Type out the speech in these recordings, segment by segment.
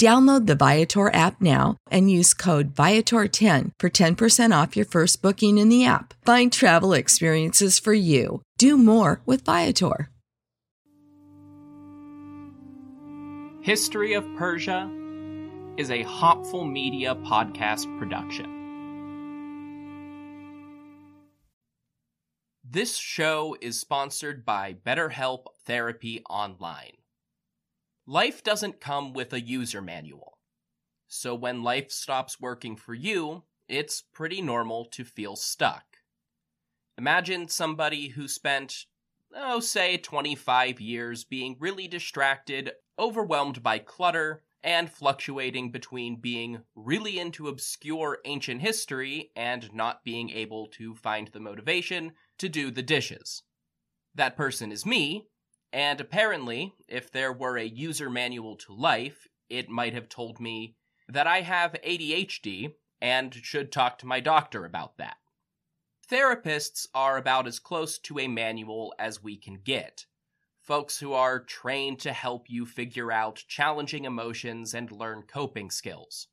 Download the Viator app now and use code Viator10 for 10% off your first booking in the app. Find travel experiences for you. Do more with Viator. History of Persia is a Hopful Media podcast production. This show is sponsored by BetterHelp Therapy Online. Life doesn't come with a user manual. So when life stops working for you, it's pretty normal to feel stuck. Imagine somebody who spent, oh, say 25 years being really distracted, overwhelmed by clutter, and fluctuating between being really into obscure ancient history and not being able to find the motivation to do the dishes. That person is me, and apparently, if there were a user manual to life, it might have told me that I have ADHD and should talk to my doctor about that. Therapists are about as close to a manual as we can get. Folks who are trained to help you figure out challenging emotions and learn coping skills.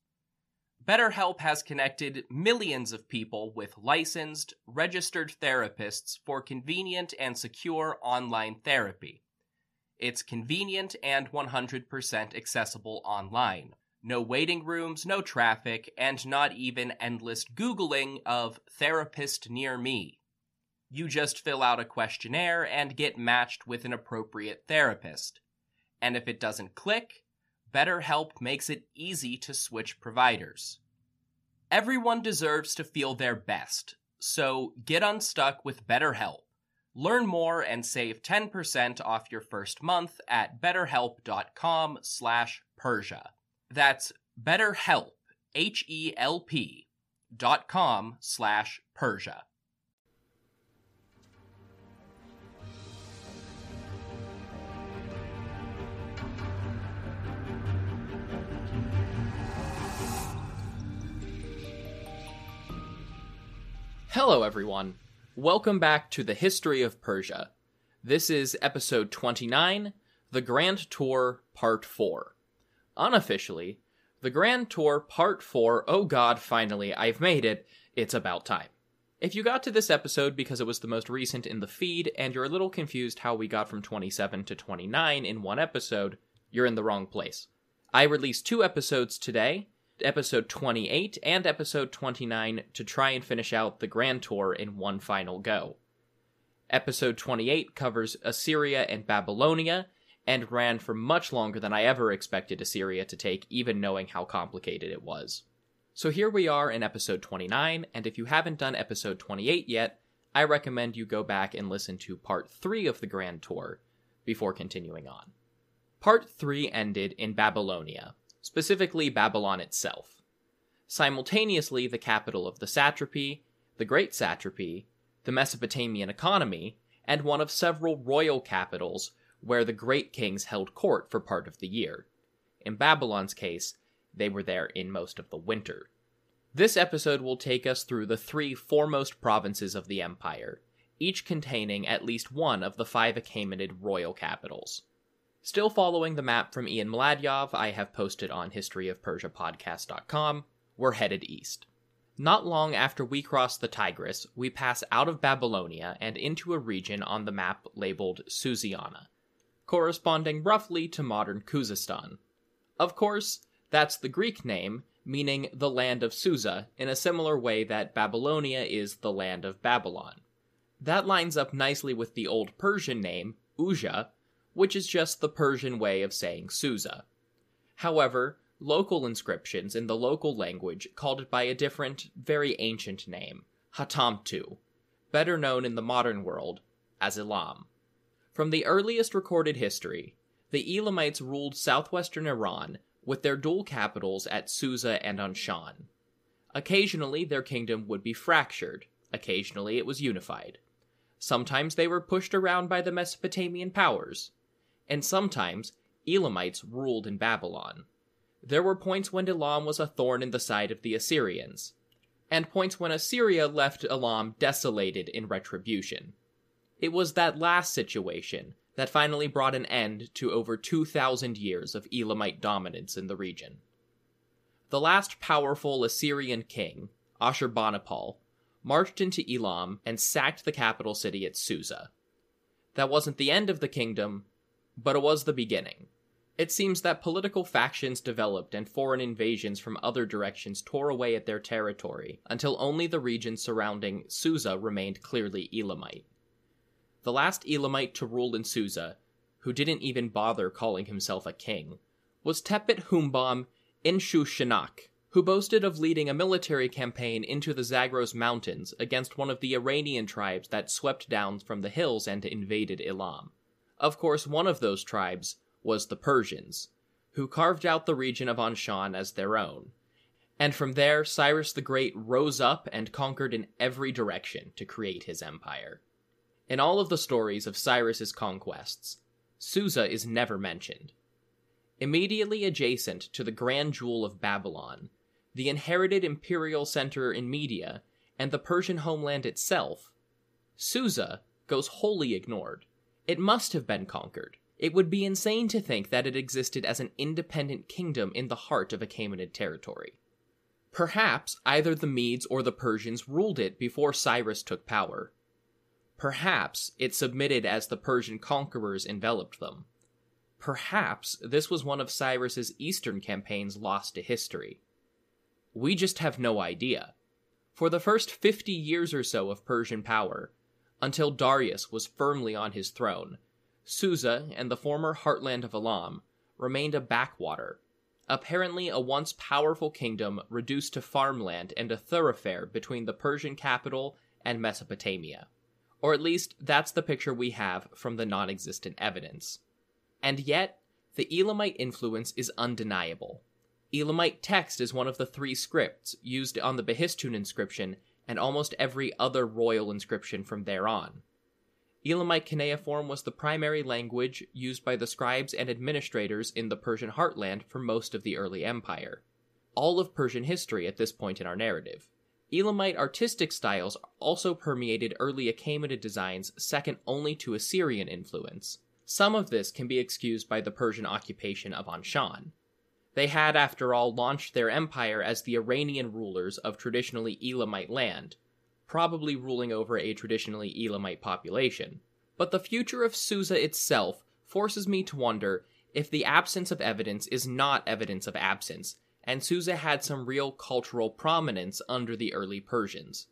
BetterHelp has connected millions of people with licensed, registered therapists for convenient and secure online therapy. It's convenient and 100% accessible online. No waiting rooms, no traffic, and not even endless Googling of therapist near me. You just fill out a questionnaire and get matched with an appropriate therapist. And if it doesn't click, BetterHelp makes it easy to switch providers. Everyone deserves to feel their best, so get unstuck with BetterHelp. Learn more and save 10% off your first month at betterhelp.com slash Persia. That's betterhelp, H-E-L-P dot com slash Persia. Hello, everyone. Welcome back to the History of Persia. This is episode 29, The Grand Tour, Part 4. Unofficially, The Grand Tour, Part 4, oh god, finally, I've made it, it's about time. If you got to this episode because it was the most recent in the feed and you're a little confused how we got from 27 to 29 in one episode, you're in the wrong place. I released two episodes today, episode 28 and episode 29 to try and finish out the Grand Tour in one final go. Episode 28 covers Assyria and Babylonia and ran for much longer than I ever expected Assyria to take, even knowing how complicated it was. So here we are in episode 29, and if you haven't done episode 28 yet, I recommend you go back and listen to part 3 of the Grand Tour before continuing on. Part 3 ended in Babylonia, specifically Babylon itself. Simultaneously, the capital of the satrapy, the Great Satrapy, the Mesopotamian economy, and one of several royal capitals where the great kings held court for part of the year. In Babylon's case, they were there in most of the winter. This episode will take us through the three foremost provinces of the empire, each containing at least one of the five Achaemenid royal capitals. Still following the map from Ian Mladjov I have posted on historyofpersiapodcast.com, we're headed east. Not long after we cross the Tigris, we pass out of Babylonia and into a region on the map labeled Susiana, corresponding roughly to modern Khuzestan. Of course, that's the Greek name, meaning the land of Susa, in a similar way that Babylonia is the land of Babylon. That lines up nicely with the old Persian name, Uja, which is just the Persian way of saying Susa. However, local inscriptions in the local language called it by a different, very ancient name, Hatamtu, better known in the modern world as Elam. From the earliest recorded history, the Elamites ruled southwestern Iran with their dual capitals at Susa and Anshan. Occasionally, their kingdom would be fractured, occasionally, it was unified. Sometimes they were pushed around by the Mesopotamian powers, and sometimes Elamites ruled in Babylon. There were points when Elam was a thorn in the side of the Assyrians, and points when Assyria left Elam desolated in retribution. It was that last situation that finally brought an end to over 2,000 years of Elamite dominance in the region. The last powerful Assyrian king, Ashurbanipal, marched into Elam and sacked the capital city at Susa. That wasn't the end of the kingdom, but it was the beginning. It seems that political factions developed and foreign invasions from other directions tore away at their territory until only the region surrounding Susa remained clearly Elamite. The last Elamite to rule in Susa, who didn't even bother calling himself a king, was Tepet Humbam Inshushinak, who boasted of leading a military campaign into the Zagros Mountains against one of the Iranian tribes that swept down from the hills and invaded Elam. Of course, one of those tribes was the Persians, who carved out the region of Anshan as their own. And from there, Cyrus the Great rose up and conquered in every direction to create his empire. In all of the stories of Cyrus's conquests, Susa is never mentioned. Immediately adjacent to the grand jewel of Babylon, the inherited imperial center in Media, and the Persian homeland itself, Susa goes wholly ignored. It must have been conquered. It would be insane to think that it existed as an independent kingdom in the heart of Achaemenid territory. Perhaps either the Medes or the Persians ruled it before Cyrus took power. Perhaps it submitted as the Persian conquerors enveloped them. Perhaps this was one of Cyrus's eastern campaigns lost to history. We just have no idea. For the first 50 years or so of Persian power, until Darius was firmly on his throne, Susa and the former heartland of Elam remained a backwater, apparently a once powerful kingdom reduced to farmland and a thoroughfare between the Persian capital and Mesopotamia. Or at least that's the picture we have from the non existent evidence. And yet, the Elamite influence is undeniable. Elamite text is one of the three scripts used on the Behistun inscription and almost every other royal inscription from there on. Elamite cuneiform was the primary language used by the scribes and administrators in the Persian heartland for most of the early empire. All of Persian history at this point in our narrative. Elamite artistic styles also permeated early Achaemenid designs second only to Assyrian influence. Some of this can be excused by the Persian occupation of Anshan. They had, after all, launched their empire as the Iranian rulers of traditionally Elamite land, probably ruling over a traditionally Elamite population. But the future of Susa itself forces me to wonder if the absence of evidence is not evidence of absence, and Susa had some real cultural prominence under the early Persians.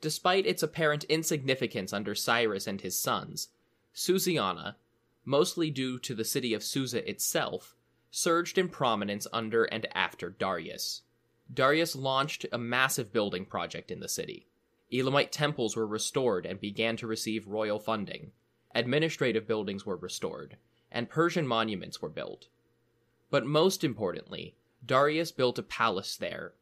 Despite its apparent insignificance under Cyrus and his sons, Susiana, mostly due to the city of Susa itself, surged in prominence under and after Darius. Darius launched a massive building project in the city. Elamite temples were restored and began to receive royal funding. Administrative buildings were restored, and Persian monuments were built. But most importantly, Darius built a palace there.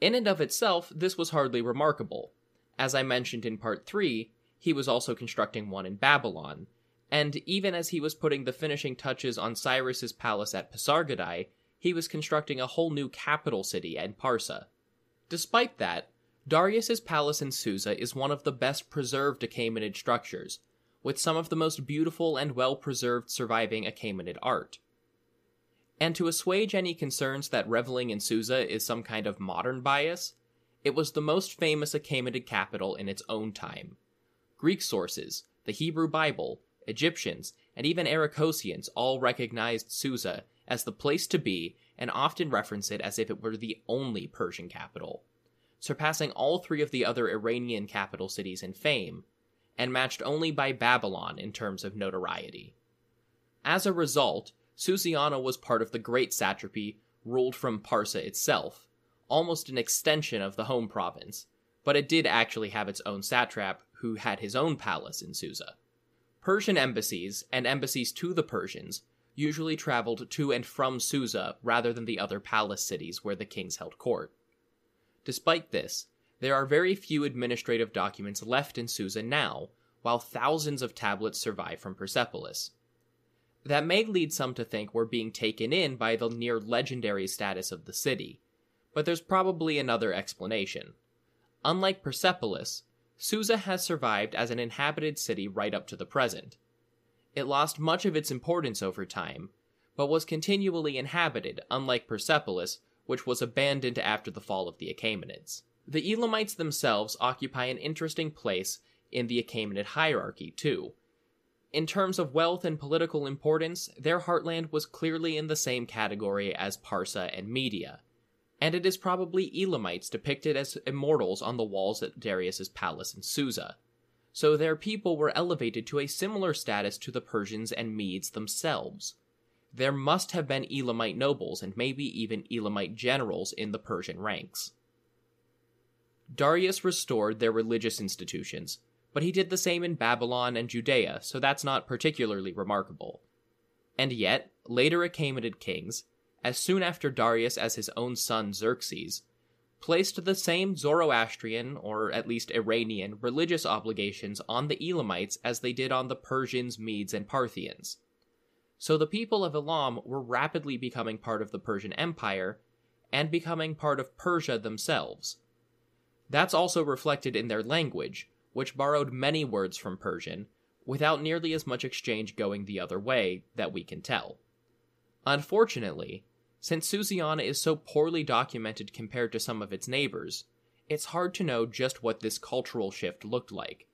In and of itself, this was hardly remarkable. As I mentioned in part 3, he was also constructing one in Babylon, and even as he was putting the finishing touches on Cyrus's palace at Pasargadae, he was constructing a whole new capital city at Parsa. Despite that, Darius's palace in Susa is one of the best preserved Achaemenid structures, with some of the most beautiful and well preserved surviving Achaemenid art. And to assuage any concerns that reveling in Susa is some kind of modern bias, it was the most famous Achaemenid capital in its own time. Greek sources, the Hebrew Bible, Egyptians, and even Arachosians all recognized Susa as the place to be and often reference it as if it were the only Persian capital, surpassing all three of the other Iranian capital cities in fame, and matched only by Babylon in terms of notoriety. As a result, Susiana was part of the Great Satrapy ruled from Parsa itself, almost an extension of the home province, but it did actually have its own satrap who had his own palace in Susa. Persian embassies, and embassies to the Persians, usually traveled to and from Susa rather than the other palace cities where the kings held court. Despite this, there are very few administrative documents left in Susa now, while thousands of tablets survive from Persepolis. That may lead some to think we're being taken in by the near legendary status of the city, but there's probably another explanation. Unlike Persepolis, Susa has survived as an inhabited city right up to the present. It lost much of its importance over time, but was continually inhabited, unlike Persepolis, which was abandoned after the fall of the Achaemenids. The Elamites themselves occupy an interesting place in the Achaemenid hierarchy, too. In terms of wealth and political importance, their heartland was clearly in the same category as Parsa and Media and it is probably Elamites depicted as immortals on the walls at Darius's palace in Susa. So their people were elevated to a similar status to the Persians and Medes themselves. There must have been Elamite nobles and maybe even Elamite generals in the Persian ranks. Darius restored their religious institutions, but he did the same in Babylon and Judea, so that's not particularly remarkable. And yet, later Achaemenid kings, as soon after Darius as his own son Xerxes, placed the same Zoroastrian, or at least Iranian, religious obligations on the Elamites as they did on the Persians, Medes, and Parthians. So the people of Elam were rapidly becoming part of the Persian Empire and becoming part of Persia themselves. That's also reflected in their language, which borrowed many words from Persian, without nearly as much exchange going the other way that we can tell. Unfortunately, since Susiana is so poorly documented compared to some of its neighbors, it's hard to know just what this cultural shift looked like.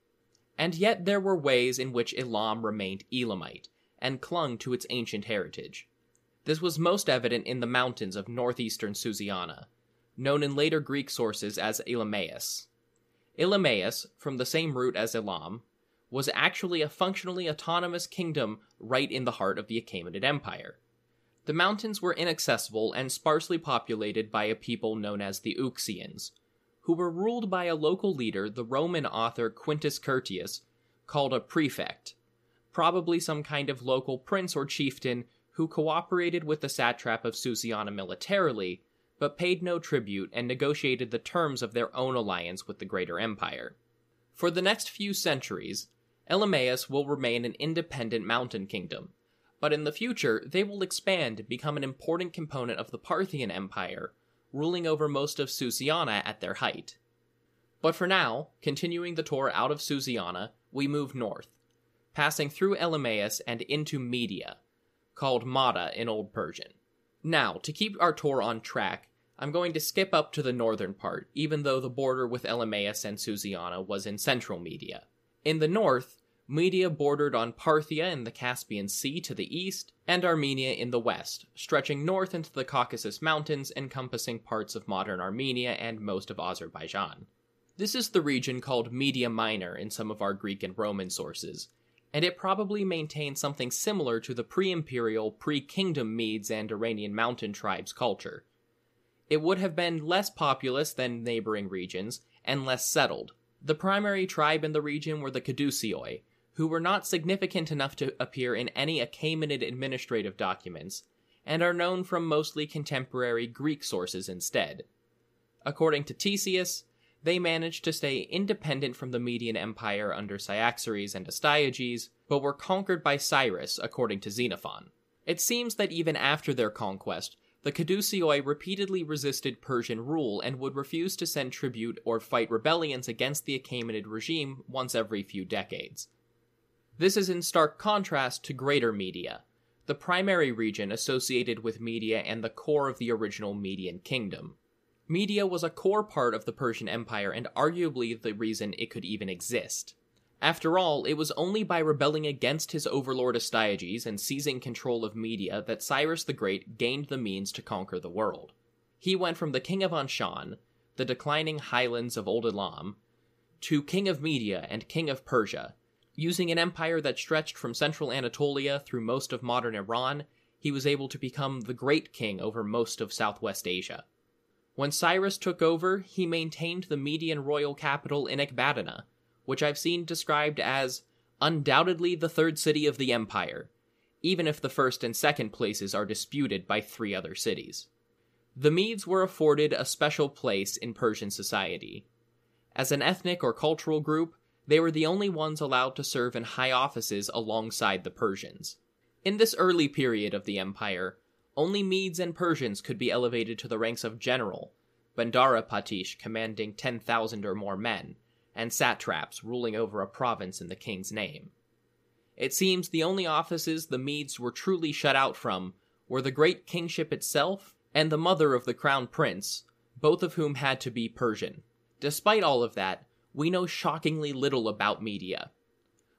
And yet there were ways in which Elam remained Elamite, and clung to its ancient heritage. This was most evident in the mountains of northeastern Susiana, known in later Greek sources as Elymais. Elymais, from the same root as Elam, was actually a functionally autonomous kingdom right in the heart of the Achaemenid Empire. The mountains were inaccessible and sparsely populated by a people known as the Uxians, who were ruled by a local leader the Roman author Quintus Curtius called a prefect, probably some kind of local prince or chieftain who cooperated with the satrap of Susiana militarily, but paid no tribute and negotiated the terms of their own alliance with the greater empire. For the next few centuries, Elymais will remain an independent mountain kingdom, but in the future they will expand and become an important component of the Parthian Empire, ruling over most of Susiana at their height. But for now, continuing the tour out of Susiana, we move north, passing through Elymais and into Media, called Mada in Old Persian. Now, to keep our tour on track, I'm going to skip up to the northern part, even though the border with Elymais and Susiana was in central Media. In the north, Media bordered on Parthia in the Caspian Sea to the east, and Armenia in the west, stretching north into the Caucasus Mountains, encompassing parts of modern Armenia and most of Azerbaijan. This is the region called Media Minor in some of our Greek and Roman sources, and it probably maintained something similar to the pre imperial, pre kingdom Medes and Iranian mountain tribes culture. It would have been less populous than neighboring regions and less settled. The primary tribe in the region were the Caduceoi, who were not significant enough to appear in any Achaemenid administrative documents, and are known from mostly contemporary Greek sources instead. According to Ctesias, they managed to stay independent from the Median Empire under Cyaxares and Astyages, but were conquered by Cyrus, according to Xenophon. It seems that even after their conquest, the Caduceoi repeatedly resisted Persian rule and would refuse to send tribute or fight rebellions against the Achaemenid regime once every few decades. This is in stark contrast to Greater Media, the primary region associated with Media and the core of the original Median kingdom. Media was a core part of the Persian Empire and arguably the reason it could even exist. After all, it was only by rebelling against his overlord Astyages and seizing control of Media that Cyrus the Great gained the means to conquer the world. He went from the king of Anshan, the declining highlands of Old Elam, to king of Media and king of Persia. Using an empire that stretched from central Anatolia through most of modern Iran, he was able to become the great king over most of southwest Asia. When Cyrus took over, he maintained the Median royal capital in Ecbatana, which I've seen described as undoubtedly the third city of the empire, even if the first and second places are disputed by three other cities. The Medes were afforded a special place in Persian society. As an ethnic or cultural group, they were the only ones allowed to serve in high offices alongside the Persians. In this early period of the empire, only Medes and Persians could be elevated to the ranks of general, Bandara Patish commanding 10,000 or more men, and satraps ruling over a province in the king's name. It seems the only offices the Medes were truly shut out from were the great kingship itself and the mother of the crown prince, both of whom had to be Persian. Despite all of that, we know shockingly little about Media.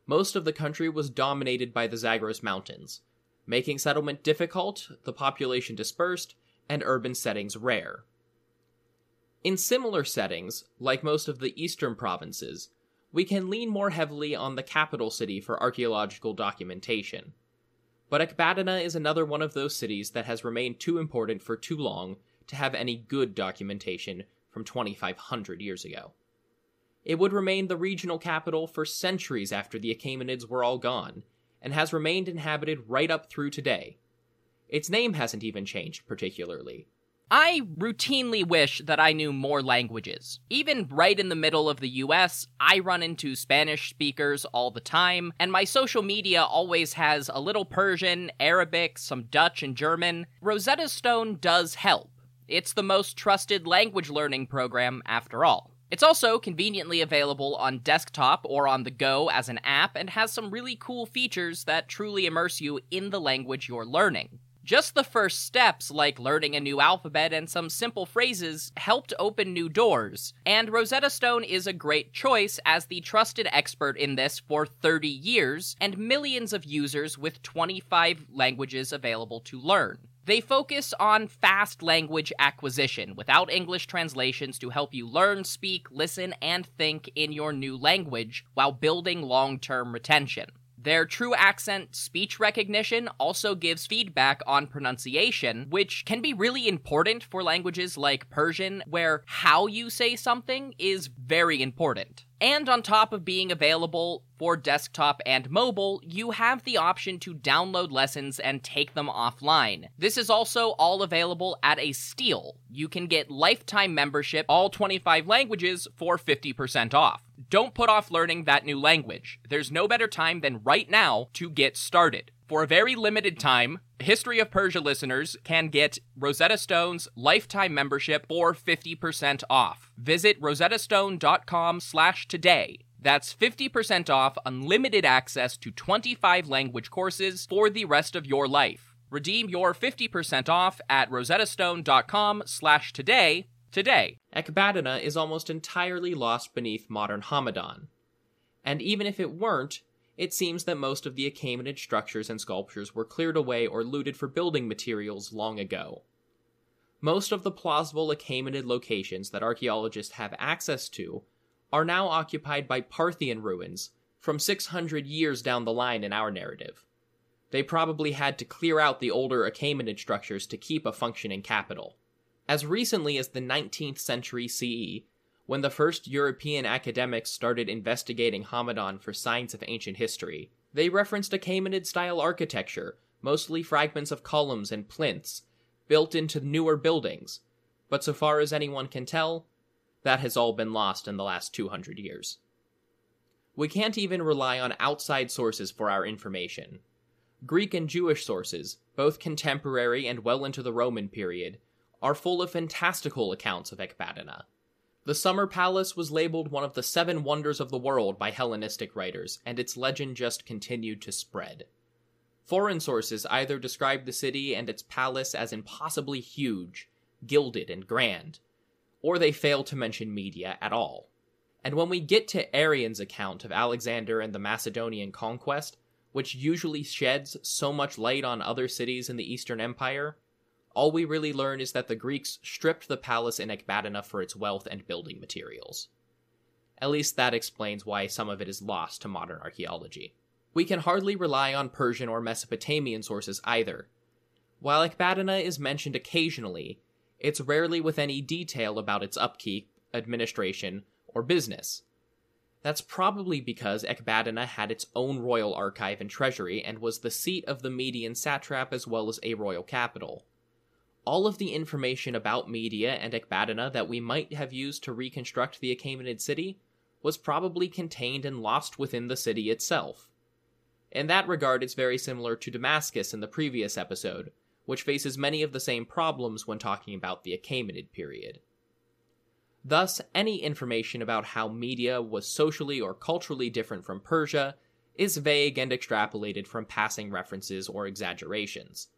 Most of the country was dominated by the Zagros Mountains, making settlement difficult, the population dispersed, and urban settings rare. In similar settings, like most of the eastern provinces, we can lean more heavily on the capital city for archaeological documentation. But Ecbatana is another one of those cities that has remained too important for too long to have any good documentation from 2500 years ago. It would remain the regional capital for centuries after the Achaemenids were all gone, and has remained inhabited right up through today. Its name hasn't even changed particularly. I routinely wish that I knew more languages. Even right in the middle of the US, I run into Spanish speakers all the time, and my social media always has a little Persian, Arabic, some Dutch, and German. Rosetta Stone does help. It's the most trusted language learning program after all. It's also conveniently available on desktop or on the go as an app and has some really cool features that truly immerse you in the language you're learning. Just the first steps, like learning a new alphabet and some simple phrases, helped open new doors, and Rosetta Stone is a great choice as the trusted expert in this for 30 years and millions of users with 25 languages available to learn. They focus on fast language acquisition without English translations to help you learn, speak, listen, and think in your new language while building long term retention. Their true accent speech recognition also gives feedback on pronunciation, which can be really important for languages like Persian, where how you say something is very important. And on top of being available for desktop and mobile, you have the option to download lessons and take them offline. This is also all available at a steal. You can get lifetime membership, all 25 languages, for 50% off. Don't put off learning that new language. There's no better time than right now to get started. For a very limited time, History of Persia listeners can get Rosetta Stone's lifetime membership for 50% off. Visit rosettastone.com slash today. That's 50% off unlimited access to 25 language courses for the rest of your life. Redeem your 50% off at rosettastone.com slash today today. Ecbatana is almost entirely lost beneath modern Hamadan. And even if it weren't, it seems that most of the Achaemenid structures and sculptures were cleared away or looted for building materials long ago. Most of the plausible Achaemenid locations that archaeologists have access to are now occupied by Parthian ruins from 600 years down the line in our narrative. They probably had to clear out the older Achaemenid structures to keep a functioning capital. As recently as the 19th century CE, when the first European academics started investigating Hamadan for signs of ancient history, they referenced a Achaemenid style architecture, mostly fragments of columns and plinths, built into newer buildings, but so far as anyone can tell, that has all been lost in the last 200 years. We can't even rely on outside sources for our information. Greek and Jewish sources, both contemporary and well into the Roman period, are full of fantastical accounts of Ecbatana. The Summer Palace was labeled one of the seven wonders of the world by Hellenistic writers, and its legend just continued to spread. Foreign sources either describe the city and its palace as impossibly huge, gilded, and grand, or they fail to mention media at all. And when we get to Arrian's account of Alexander and the Macedonian conquest, which usually sheds so much light on other cities in the Eastern Empire, all we really learn is that the Greeks stripped the palace in Ecbatana for its wealth and building materials. At least that explains why some of it is lost to modern archaeology. We can hardly rely on Persian or Mesopotamian sources either. While Ecbatana is mentioned occasionally, it's rarely with any detail about its upkeep, administration, or business. That's probably because Ecbatana had its own royal archive and treasury and was the seat of the Median satrap as well as a royal capital all of the information about Media and Ecbatana that we might have used to reconstruct the Achaemenid city was probably contained and lost within the city itself. In that regard, it's very similar to Damascus in the previous episode, which faces many of the same problems when talking about the Achaemenid period. Thus, any information about how Media was socially or culturally different from Persia is vague and extrapolated from passing references or exaggerations.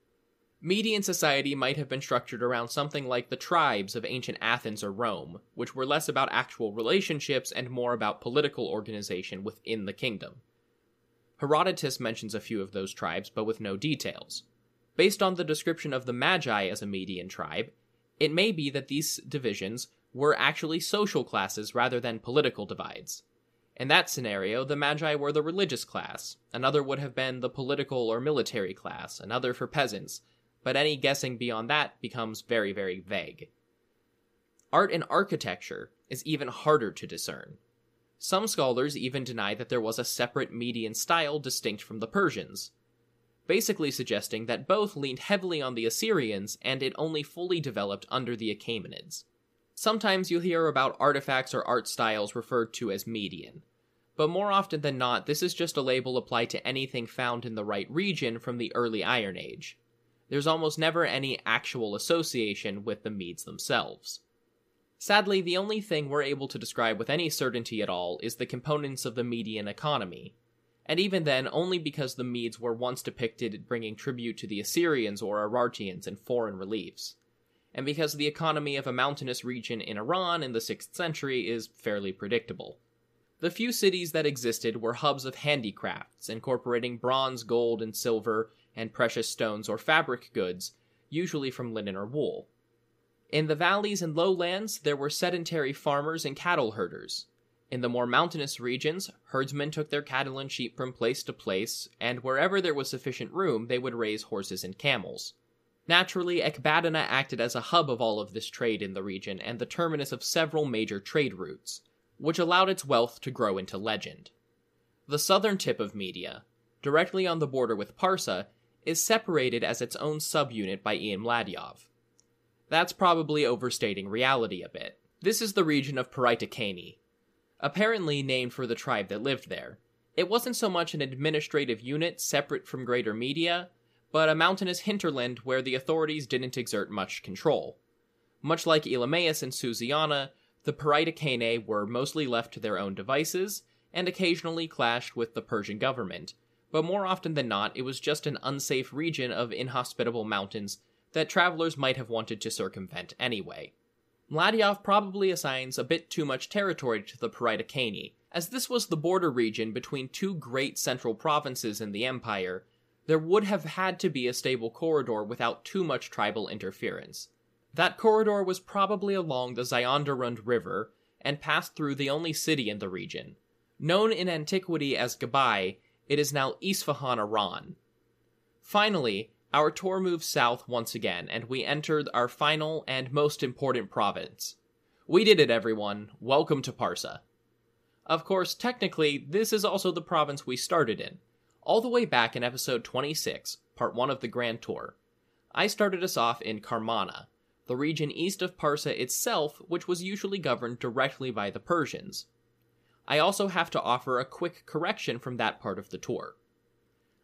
Median society might have been structured around something like the tribes of ancient Athens or Rome, which were less about actual relationships and more about political organization within the kingdom. Herodotus mentions a few of those tribes, but with no details. Based on the description of the Magi as a Median tribe, it may be that these divisions were actually social classes rather than political divides. In that scenario, the Magi were the religious class, another would have been the political or military class, another for peasants, but any guessing beyond that becomes very, very vague. Art and architecture is even harder to discern. Some scholars even deny that there was a separate Median style distinct from the Persians, basically suggesting that both leaned heavily on the Assyrians and it only fully developed under the Achaemenids. Sometimes you'll hear about artifacts or art styles referred to as Median, but more often than not, this is just a label applied to anything found in the right region from the early Iron Age there's almost never any actual association with the Medes themselves. Sadly, the only thing we're able to describe with any certainty at all is the components of the Median economy, and even then only because the Medes were once depicted bringing tribute to the Assyrians or Urartians in foreign reliefs, and because the economy of a mountainous region in Iran in the 6th century is fairly predictable. The few cities that existed were hubs of handicrafts, incorporating bronze, gold, and silver and precious stones or fabric goods, usually from linen or wool. In the valleys and lowlands, there were sedentary farmers and cattle herders. In the more mountainous regions, herdsmen took their cattle and sheep from place to place, and wherever there was sufficient room, they would raise horses and camels. Naturally, Ecbatana acted as a hub of all of this trade in the region and the terminus of several major trade routes, which allowed its wealth to grow into legend. The southern tip of Media, directly on the border with Parsa, is separated as its own subunit by Ian Mladjov. That's probably overstating reality a bit. This is the region of Paraitokani, apparently named for the tribe that lived there, It wasn't so much an administrative unit separate from greater Media, but a mountainous hinterland where the authorities didn't exert much control. Much like Elymais and Susiana, the Paridicane were mostly left to their own devices and occasionally clashed with the Persian government, but more often than not, it was just an unsafe region of inhospitable mountains that travelers might have wanted to circumvent anyway. Mladjov probably assigns a bit too much territory to the Paridicane, as this was the border region between two great central provinces in the empire. There would have had to be a stable corridor without too much tribal interference. That corridor was probably along the Zayanderud River and passed through the only city in the region. Known in antiquity as Gabai, it is now Isfahan, Iran. Finally, our tour moves south once again, and we entered our final and most important province. We did it, everyone. Welcome to Parsa. Of course, technically, this is also the province we started in, all the way back in episode 26, part 1 of the Grand Tour. I started us off in Karmana, the region east of Parsa itself, which was usually governed directly by the Persians. I also have to offer a quick correction from that part of the tour.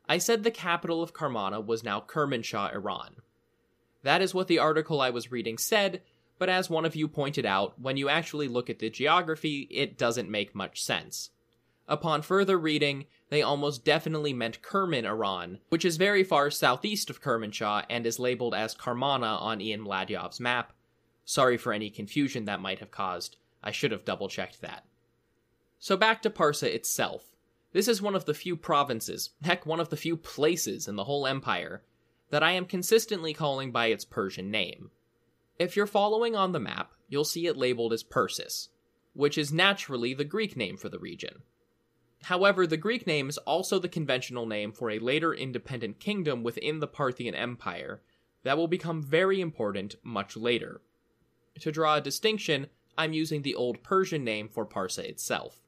I said the capital of Karmana was now Kermanshah, Iran. That is what the article I was reading said, but as one of you pointed out, when you actually look at the geography, it doesn't make much sense. Upon further reading, they almost definitely meant Kerman, Iran, which is very far southeast of Kermanshah and is labeled as Karmana on Ian Mladjov's map. Sorry for any confusion that might have caused. I should have double checked that. So back to Parsa itself. This is one of the few provinces, heck, one of the few places in the whole empire, that I am consistently calling by its Persian name. If you're following on the map, you'll see it labeled as Persis, which is naturally the Greek name for the region. However, the Greek name is also the conventional name for a later independent kingdom within the Parthian Empire that will become very important much later. To draw a distinction, I'm using the Old Persian name for Parsa itself.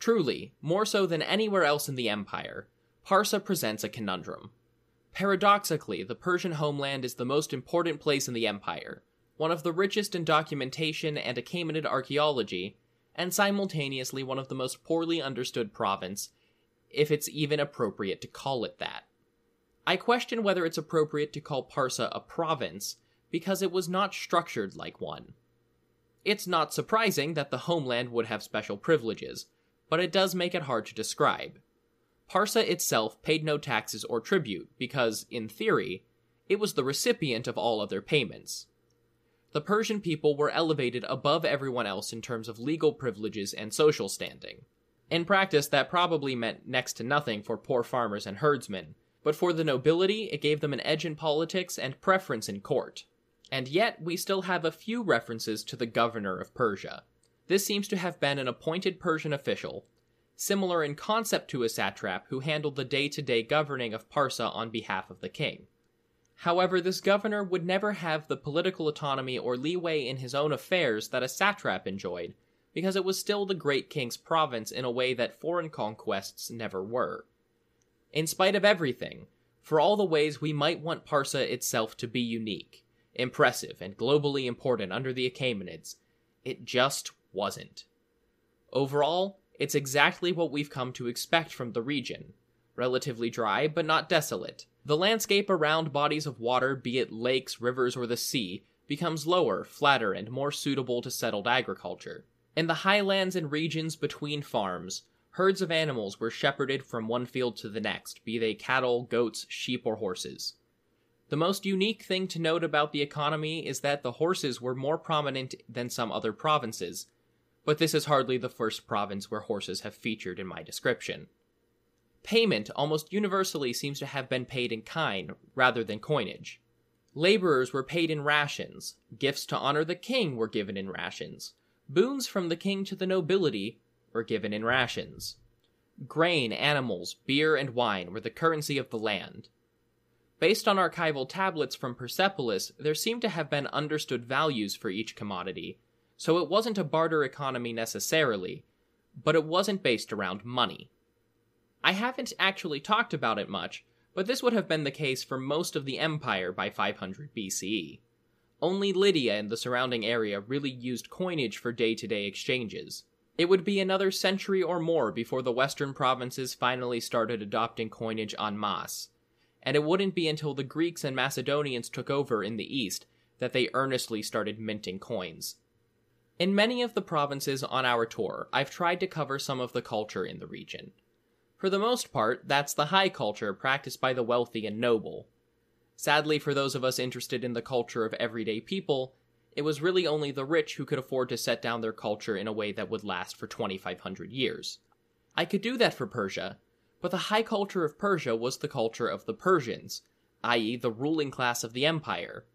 Truly, more so than anywhere else in the empire, Parsa presents a conundrum. Paradoxically, the Persian homeland is the most important place in the empire, one of the richest in documentation and Achaemenid archaeology, and simultaneously one of the most poorly understood province, if it's even appropriate to call it that. I question whether it's appropriate to call Parsa a province, because it was not structured like one. It's not surprising that the homeland would have special privileges, but it does make it hard to describe. Parsa itself paid no taxes or tribute because, in theory, it was the recipient of all other payments. The Persian people were elevated above everyone else in terms of legal privileges and social standing. In practice, that probably meant next to nothing for poor farmers and herdsmen, but for the nobility, it gave them an edge in politics and preference in court. And yet, we still have a few references to the governor of Persia. This seems to have been an appointed Persian official, similar in concept to a satrap who handled the day to day governing of Parsa on behalf of the king. However, this governor would never have the political autonomy or leeway in his own affairs that a satrap enjoyed, because it was still the great king's province in a way that foreign conquests never were. In spite of everything, for all the ways we might want Parsa itself to be unique, impressive, and globally important under the Achaemenids, it just wasn't. Overall, it's exactly what we've come to expect from the region relatively dry, but not desolate. The landscape around bodies of water, be it lakes, rivers, or the sea, becomes lower, flatter, and more suitable to settled agriculture. In the highlands and regions between farms, herds of animals were shepherded from one field to the next, be they cattle, goats, sheep, or horses. The most unique thing to note about the economy is that the horses were more prominent than some other provinces, but this is hardly the first province where horses have featured in my description. Payment almost universally seems to have been paid in kind rather than coinage. Laborers were paid in rations, gifts to honor the king were given in rations, boons from the king to the nobility were given in rations. Grain, animals, beer, and wine were the currency of the land. Based on archival tablets from Persepolis, there seem to have been understood values for each commodity, so it wasn't a barter economy necessarily, but it wasn't based around money. I haven't actually talked about it much, but this would have been the case for most of the empire by 500 BCE. Only Lydia and the surrounding area really used coinage for day to day exchanges. It would be another century or more before the western provinces finally started adopting coinage en masse, and it wouldn't be until the Greeks and Macedonians took over in the east that they earnestly started minting coins. In many of the provinces on our tour, I've tried to cover some of the culture in the region. For the most part, that's the high culture practiced by the wealthy and noble. Sadly, for those of us interested in the culture of everyday people, it was really only the rich who could afford to set down their culture in a way that would last for 2,500 years. I could do that for Persia, but the high culture of Persia was the culture of the Persians, i.e., the ruling class of the empire.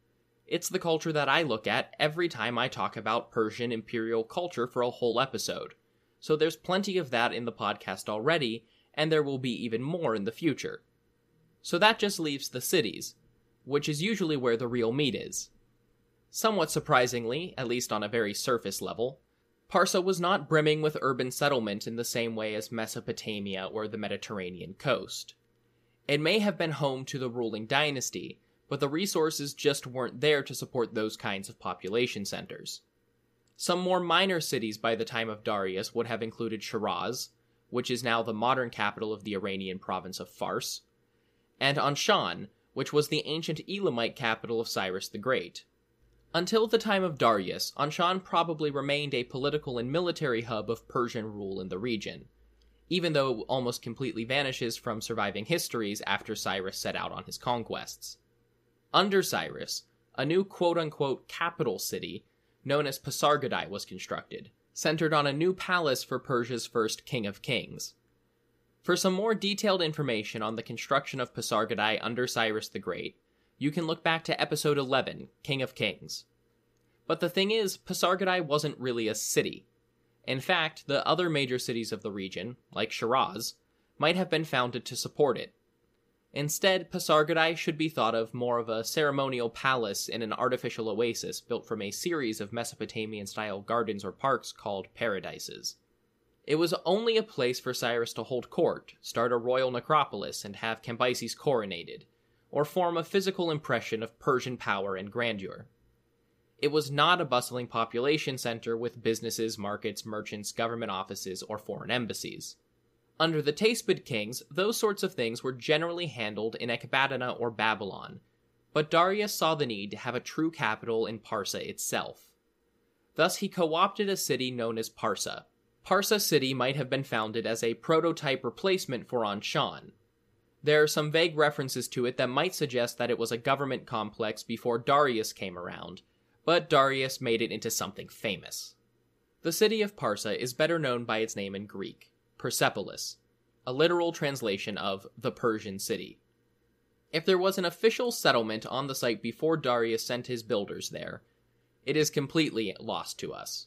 It's the culture that I look at every time I talk about Persian imperial culture for a whole episode. So there's plenty of that in the podcast already, and there will be even more in the future. So that just leaves the cities, which is usually where the real meat is. Somewhat surprisingly, at least on a very surface level, Parsa was not brimming with urban settlement in the same way as Mesopotamia or the Mediterranean coast. It may have been home to the ruling dynasty, but the resources just weren't there to support those kinds of population centers. Some more minor cities by the time of Darius would have included Shiraz, which is now the modern capital of the Iranian province of Fars, and Anshan, which was the ancient Elamite capital of Cyrus the Great. Until the time of Darius, Anshan probably remained a political and military hub of Persian rule in the region, even though it almost completely vanishes from surviving histories after Cyrus set out on his conquests. Under Cyrus, a new quote unquote capital city, known as Pasargadae, was constructed, centered on a new palace for Persia's first king of kings. For some more detailed information on the construction of Pasargadae under Cyrus the Great, you can look back to episode 11, King of Kings. But the thing is, Pasargadae wasn't really a city. In fact, the other major cities of the region, like Shiraz, might have been founded to support it. Instead, Pasargadae should be thought of more of a ceremonial palace in an artificial oasis built from a series of Mesopotamian style gardens or parks called paradises. It was only a place for Cyrus to hold court, start a royal necropolis, and have Cambyses coronated, or form a physical impression of Persian power and grandeur. It was not a bustling population center with businesses, markets, merchants, government offices, or foreign embassies. Under the Teispid kings, those sorts of things were generally handled in Ecbatana or Babylon, but Darius saw the need to have a true capital in Parsa itself. Thus, he co opted a city known as Parsa. Parsa City might have been founded as a prototype replacement for Anshan, there are some vague references to it that might suggest that it was a government complex before Darius came around, but Darius made it into something famous. The city of Parsa is better known by its name in Greek, Persepolis, a literal translation of the Persian city. If there was an official settlement on the site before Darius sent his builders there, it is completely lost to us.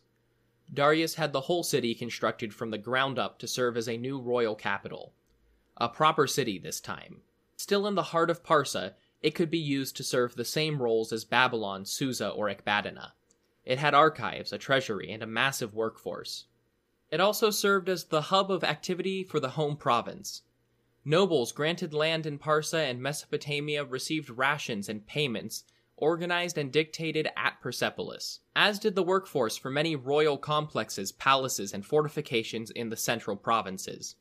Darius had the whole city constructed from the ground up to serve as a new royal capital, a proper city this time. Still in the heart of Parsa, it could be used to serve the same roles as Babylon, Susa, or Ecbatana. It had archives, a treasury, and a massive workforce. It also served as the hub of activity for the home province. Nobles granted land in Parsa and Mesopotamia received rations and payments, organized and dictated at Persepolis, as did the workforce for many royal complexes, palaces, and fortifications in the central provinces.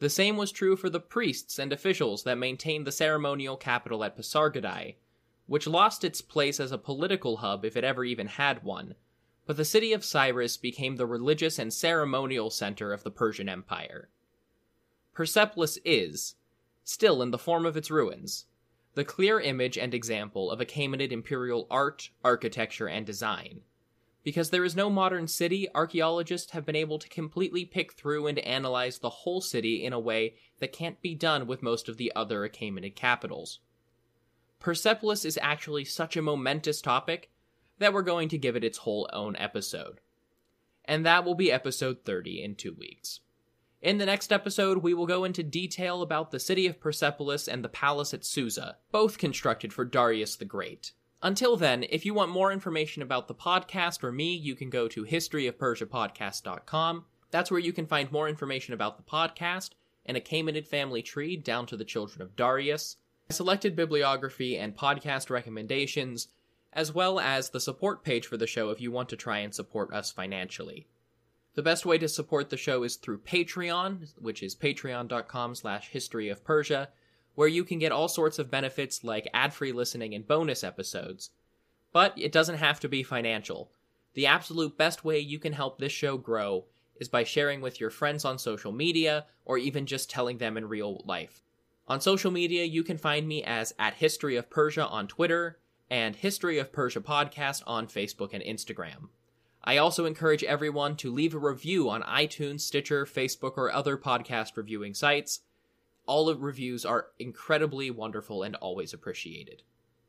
The same was true for the priests and officials that maintained the ceremonial capital at Pasargadae, which lost its place as a political hub if it ever even had one, but the city of Cyrus became the religious and ceremonial center of the Persian Empire. Persepolis is, still in the form of its ruins, the clear image and example of Achaemenid imperial art, architecture, and design, because there is no modern city, archaeologists have been able to completely pick through and analyze the whole city in a way that can't be done with most of the other Achaemenid capitals. Persepolis is actually such a momentous topic that we're going to give it its whole own episode. And that will be episode 30 in two weeks. In the next episode, we will go into detail about the city of Persepolis and the palace at Susa, both constructed for Darius the Great. Until then, if you want more information about the podcast or me, you can go to historyofpersiapodcast.com. That's where you can find more information about the podcast and Achaemenid family tree down to the children of Darius, selected bibliography and podcast recommendations, as well as the support page for the show if you want to try and support us financially. The best way to support the show is through Patreon, which is patreon.com slash history of Persia, where you can get all sorts of benefits like ad-free listening and bonus episodes. But it doesn't have to be financial. The absolute best way you can help this show grow is by sharing with your friends on social media or even just telling them in real life. On social media, you can find me as at History of Persia on Twitter and History of Persia Podcast on Facebook and Instagram. I also encourage everyone to leave a review on iTunes, Stitcher, Facebook, or other podcast reviewing sites. All of reviews are incredibly wonderful and always appreciated.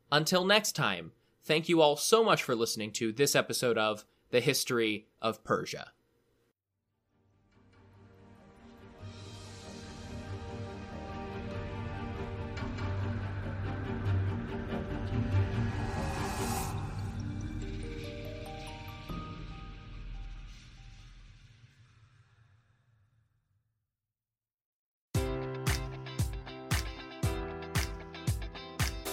Until next time, thank you all so much for listening to this episode of The History of Persia.